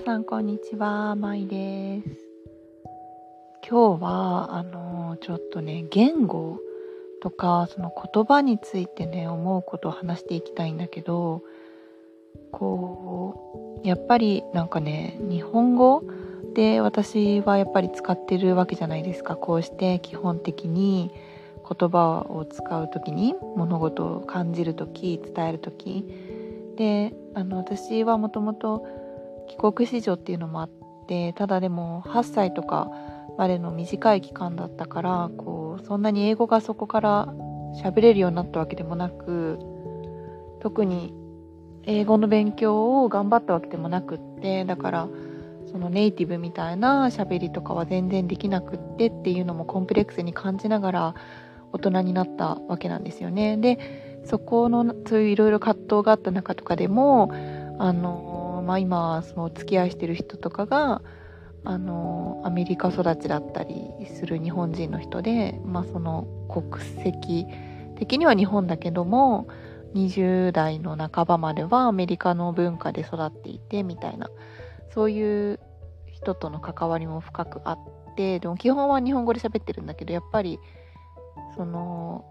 さんこんにちは、まいです。今日は、あの、ちょっとね、言語とか、その言葉についてね、思うことを話していきたいんだけど、こう、やっぱりなんかね、日本語で私はやっぱり使ってるわけじゃないですか。こうして基本的に言葉を使う時に、物事を感じる時、伝える時、で、あの、私はもともと帰国子女っていうのもあってただでも8歳とかまでの短い期間だったからこうそんなに英語がそこから喋れるようになったわけでもなく特に英語の勉強を頑張ったわけでもなくってだからそのネイティブみたいな喋りとかは全然できなくってっていうのもコンプレックスに感じながら大人になったわけなんですよね。でそこのそういういろいろ葛藤があった中とかでもあのまあ、今そのお付き合いしてる人とかがあのアメリカ育ちだったりする日本人の人で、まあ、その国籍的には日本だけども20代の半ばまではアメリカの文化で育っていてみたいなそういう人との関わりも深くあってでも基本は日本語で喋ってるんだけどやっぱりその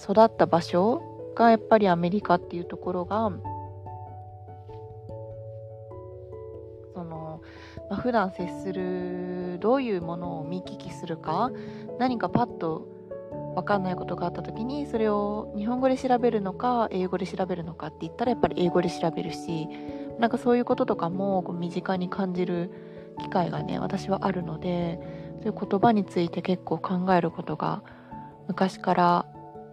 育った場所がやっぱりアメリカっていうところがまあ、普段接するどういうものを見聞きするか何かパッと分かんないことがあった時にそれを日本語で調べるのか英語で調べるのかって言ったらやっぱり英語で調べるしなんかそういうこととかもこう身近に感じる機会がね私はあるのでそういう言葉について結構考えることが昔から、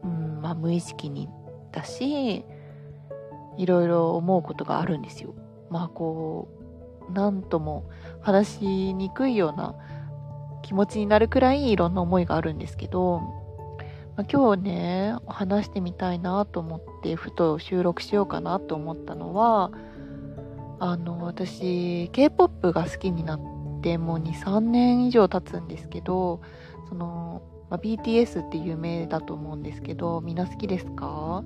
うんまあ、無意識にだしいろいろ思うことがあるんですよ。まあこう何とも話しにくいような気持ちになるくらいいろんな思いがあるんですけど、まあ、今日ね話してみたいなと思ってふと収録しようかなと思ったのはあの私 K-POP が好きになってもう23年以上経つんですけどその、まあ、BTS って有名だと思うんですけどみんな好きですか？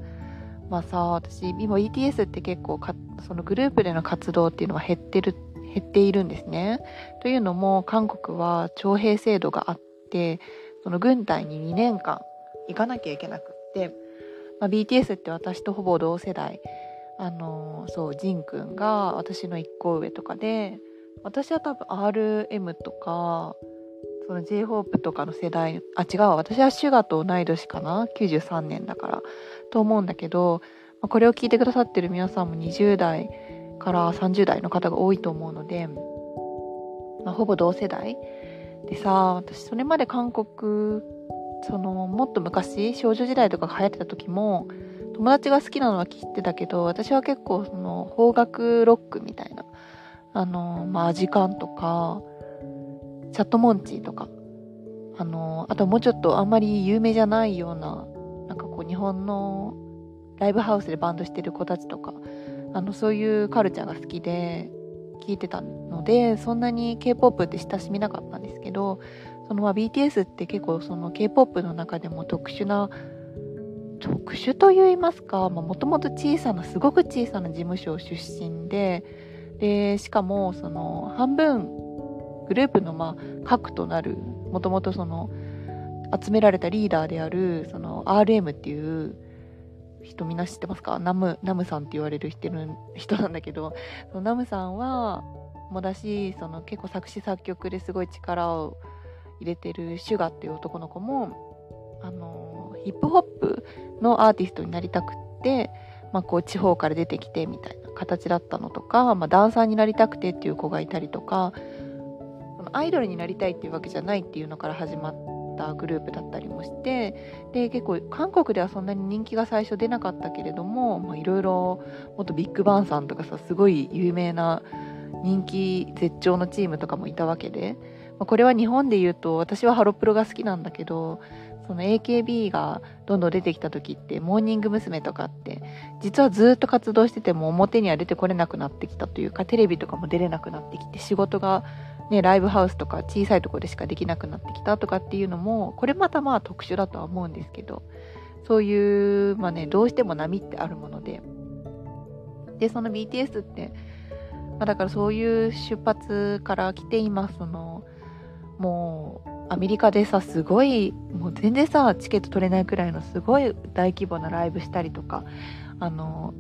まあさ私今 BTS って結構そのグループでの活動っていうのは減ってる減っているんですね。というのも韓国は徴兵制度があってその軍隊に2年間行かなきゃいけなくって、まあ、BTS って私とほぼ同世代あのそうジンくんが私の1個上とかで私は多分 RM とかその J−HOPE とかの世代あ違う私はシュガと同い年かな93年だからと思うんだけど、まあ、これを聞いてくださってる皆さんも20代から30代の方が多いと思うので、まあ、ほぼ同世代。でさ私それまで韓国そのもっと昔少女時代とかが流行ってた時も友達が好きなのは知ってたけど私は結構その邦楽ロックみたいなあのまあアジカンとかチャットモンチーとかあのあともうちょっとあんまり有名じゃないようななんかこう日本のライブハウスでバンドしてる子たちとかあのそういうカルチャーが好きで聞いてたのでそんなに K-POP って親しみなかったんですけどそのまあ BTS って結構その K-POP の中でも特殊な特殊と言いますかもともと小さなすごく小さな事務所出身ででしかもその半分グループのまあ核となるもともとその集められたリーダーであるその RM っていう人みんな知ってますか？ナム、ナムさんって言われる人人なんだけど、そのナムさんは、もだし、その結構作詞作曲ですごい力を入れてるシュガっていう男の子も、あの、ヒップホップのアーティストになりたくって、まあこう地方から出てきてみたいな形だったのとか、まあダンサーになりたくてっていう子がいたりとか、アイドルになりたいっていうわけじゃないっていうのから始まって、ったグループだったりもしてで結構韓国ではそんなに人気が最初出なかったけれどもいろいろもっとビッグバンさんとかさすごい有名な人気絶頂のチームとかもいたわけで、まあ、これは日本で言うと私はハロプロが好きなんだけどその AKB がどんどん出てきた時ってモーニング娘。とかって実はずっと活動してても表には出てこれなくなってきたというかテレビとかも出れなくなってきて仕事がね、ライブハウスとか小さいとこでしかできなくなってきたとかっていうのもこれまたまあ特殊だとは思うんですけどそういう、まあね、どうしても波ってあるもので。でその BTS ってまあ、だからそういう出発から来て今そのもうアメリカでさすごいもう全然さチケット取れないくらいのすごい大規模なライブしたりとかあの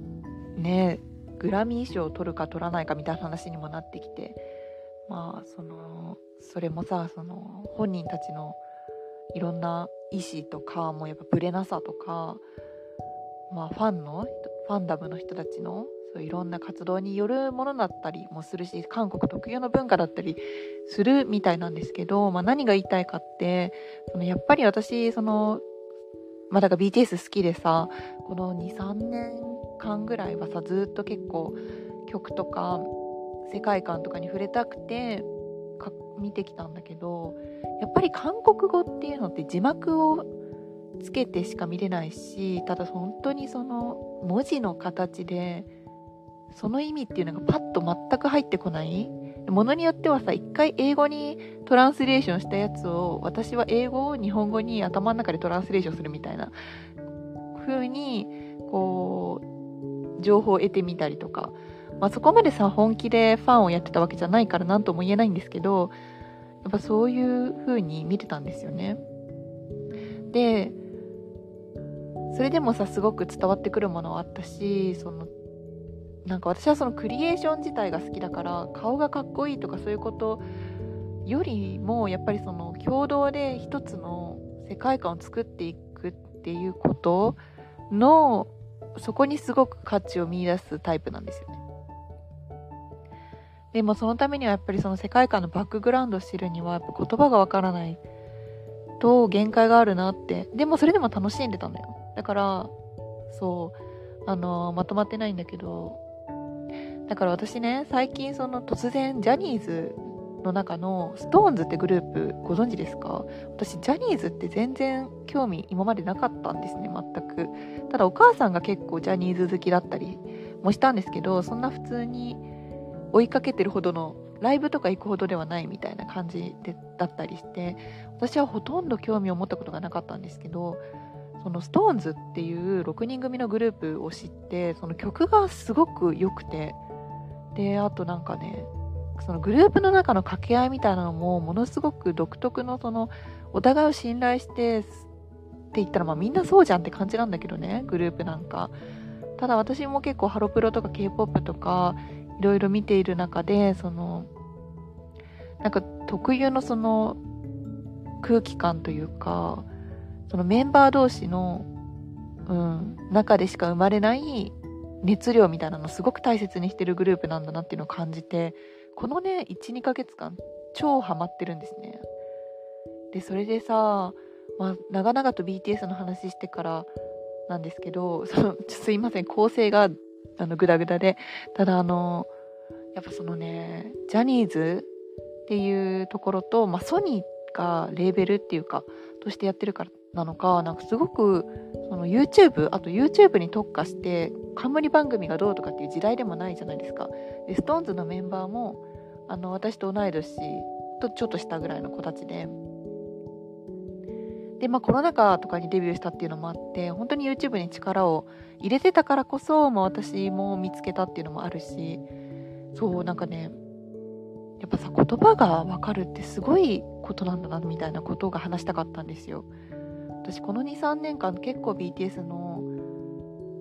ねグラミー賞を取るか取らないかみたいな話にもなってきてまあそのそれもさその本人たちのいろんな意思とかもやっぱブレなさとか、まあ、ファンのファンダムの人たちのそういろんな活動によるものだったりもするし韓国特有の文化だったりするみたいなんですけど、まあ、何が言いたいかってそのやっぱり私その、まあ、だから BTS 好きでさこの23年間ぐらいはさずっと結構曲とか世界観とかに触れたくて見てきたんだけどやっぱり韓国語っていうのって字幕をつけてしか見れないしただ本当にその文字の形でその意味っていうのがパッと全く入ってこない。ものによってはさ一回英語にトランスレーションしたやつを私は英語を日本語に頭の中でトランスレーションするみたいな風にこう情報を得てみたりとか、まあ、そこまでさ本気でファンをやってたわけじゃないから何とも言えないんですけどやっぱそういう風に見てたんですよね。でそれでもさすごく伝わってくるものはあったしそのなんか私はそのクリエーション自体が好きだから顔がかっこいいとかそういうことよりもやっぱりその共同で一つの世界観を作っていくっていうことのそこにすごく価値を見いだすタイプなんですよね。でもそのためにはやっぱりその世界観のバックグラウンドを知るにはやっぱ言葉がわからない。と限界があるなって。でもそれでも楽しんでたんだよ。だからそう。あのまとまってないんだけど。だから私ね、最近その突然ジャニーズの中の SixTONES ってグループご存知ですか？私ジャニーズって全然興味今までなかったんですね、全く。ただお母さんが結構ジャニーズ好きだったりもしたんですけど、そんな普通に追いかけてるほどのライブとか行くほどではないみたいな感じでだったりして私はほとんど興味を持ったことがなかったんですけどその SixTONES っていう6人組のグループを知ってその曲がすごく良くてであとなんかねそのグループの中の掛け合いみたいなのもものすごく独特のそのお互いを信頼してって言ったらまあみんなそうじゃんって感じなんだけどねグループなんか。ただ私も結構ハロプロとか K-POP とかいろいろ見ている中でそのなんか特有のその空気感というかそのメンバー同士の、うん、中でしか生まれない熱量みたいなのすごく大切にしてるグループなんだなっていうのを感じてこのね12ヶ月間超ハマってるんですね。でそれでさ、まあ、長々と BTS の話してからなんですけどそのすいません構成があのグダグダで。ただあのやっぱそのねジャニーズっていうところと、まあ、ソニーがレーベルっていうかとしてやってるからなのかなんかすごくその YouTube あと YouTube に特化して冠番組がどうとかっていう時代でもないじゃないですか。で SixTONES のメンバーもあの私と同い年とちょっと下ぐらいの子たちででまあコロナ禍とかにデビューしたっていうのもあって本当に YouTube に力を入れてたからこそ、まあ、私も見つけたっていうのもあるしそうなんかねやっぱさ言葉が分かるってすごいことなんだなみたいなことが話したかったんですよ。私この23年間結構 BTS の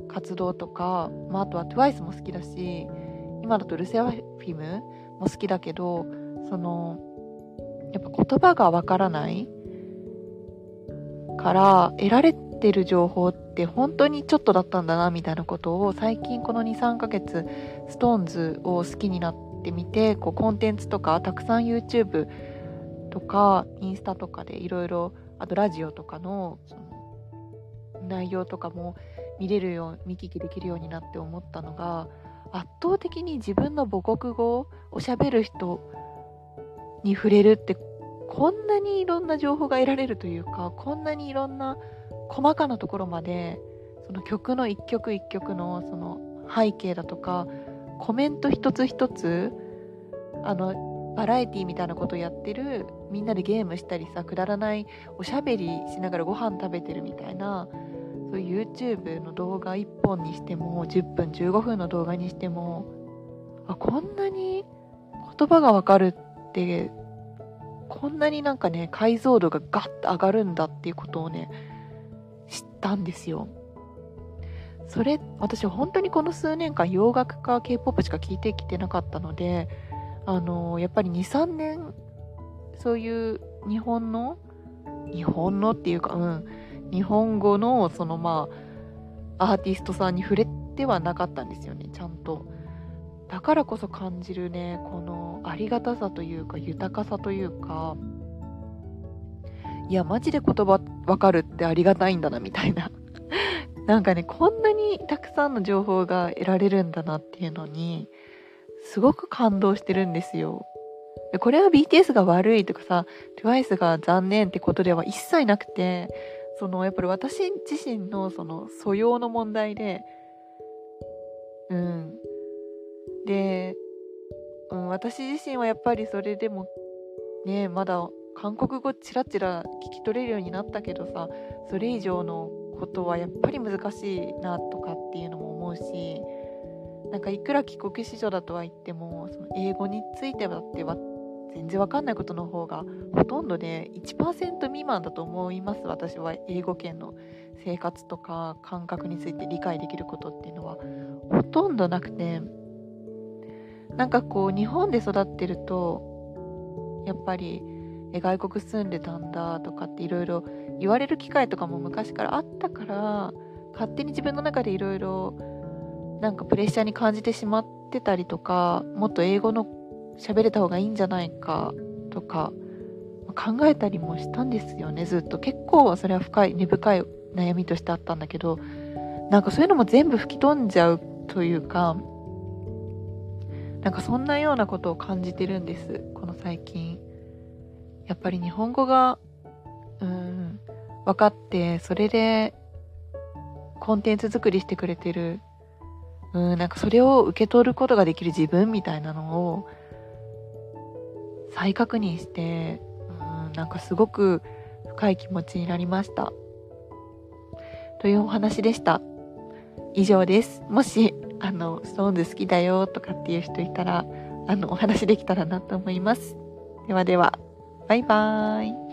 活動とか、まあ、あとは TWICE も好きだし今だとルセアフィムも好きだけどそのやっぱ言葉がわからないから得られてる情報って本当にちょっとだったんだなみたいなことを最近この23ヶ月 SixTONES を好きになってみてこうコンテンツとかたくさん YouTube とかインスタとかでいろいろあとラジオとかのその内容とかも見れるよう見聞きできるようになって思ったのが圧倒的に自分の母国語をしゃべる人に触れるってこんなにいろんな情報が得られるというかこんなにいろんな細かなところまでその曲の一曲一曲のその背景だとかコメント一つ一つあのバラエティーみたいなことやってるみんなでゲームしたりさくだらないおしゃべりしながらご飯食べてるみたいなそういう YouTube の動画1本にしても10分15分の動画にしてもあこんなに言葉がわかるってこんなになんかね解像度がガッと上がるんだっていうことをね知ったんですよ。それ私本当にこの数年間洋楽か k p o p しか聴いてきてなかったのであのやっぱり23年そういう日本の日本のっていうかうん日本語のそのまあアーティストさんに触れてはなかったんですよねちゃんとだからこそ感じるねこのありがたさというか豊かさというかいやマジで言葉わかるってありがたいんだなみたいな。なんかねこんなにたくさんの情報が得られるんだなっていうのにすごく感動してるんですよ。これは BTS が悪いとかさ TWICE が残念ってことでは一切なくてそのやっぱり私自身のその素養の問題でうんで、うん、私自身はやっぱりそれでもねまだ韓国語チラチラ聞き取れるようになったけどさそれ以上のことはやっぱり難しいなとかっていうのも思うしなんかいくら帰国子女だとは言ってもその英語についてはっては全然わかんないことの方がほとんどで1%未満だと思います私は英語圏の生活とか感覚について理解できることっていうのはほとんどなくて。なんかこう日本で育ってるとやっぱり外国住んでたんだとかっていろいろ言われる機会とかも昔からあったから勝手に自分の中でいろいろなんかプレッシャーに感じてしまってたりとかもっと英語の喋れた方がいいんじゃないかとか考えたりもしたんですよねずっと。結構それは深い根深い悩みとしてあったんだけどなんかそういうのも全部吹き飛んじゃうというかなんかそんなようなことを感じてるんですこの最近。やっぱり日本語がうん分かってそれでコンテンツ作りしてくれてるうんなんかそれを受け取ることができる自分みたいなのを再確認してうんなんかすごく深い気持ちになりました。というお話でした。以上です。もしあのストーンズ好きだよとかっていう人いたらあのお話できたらなと思います。ではではバイバーイ。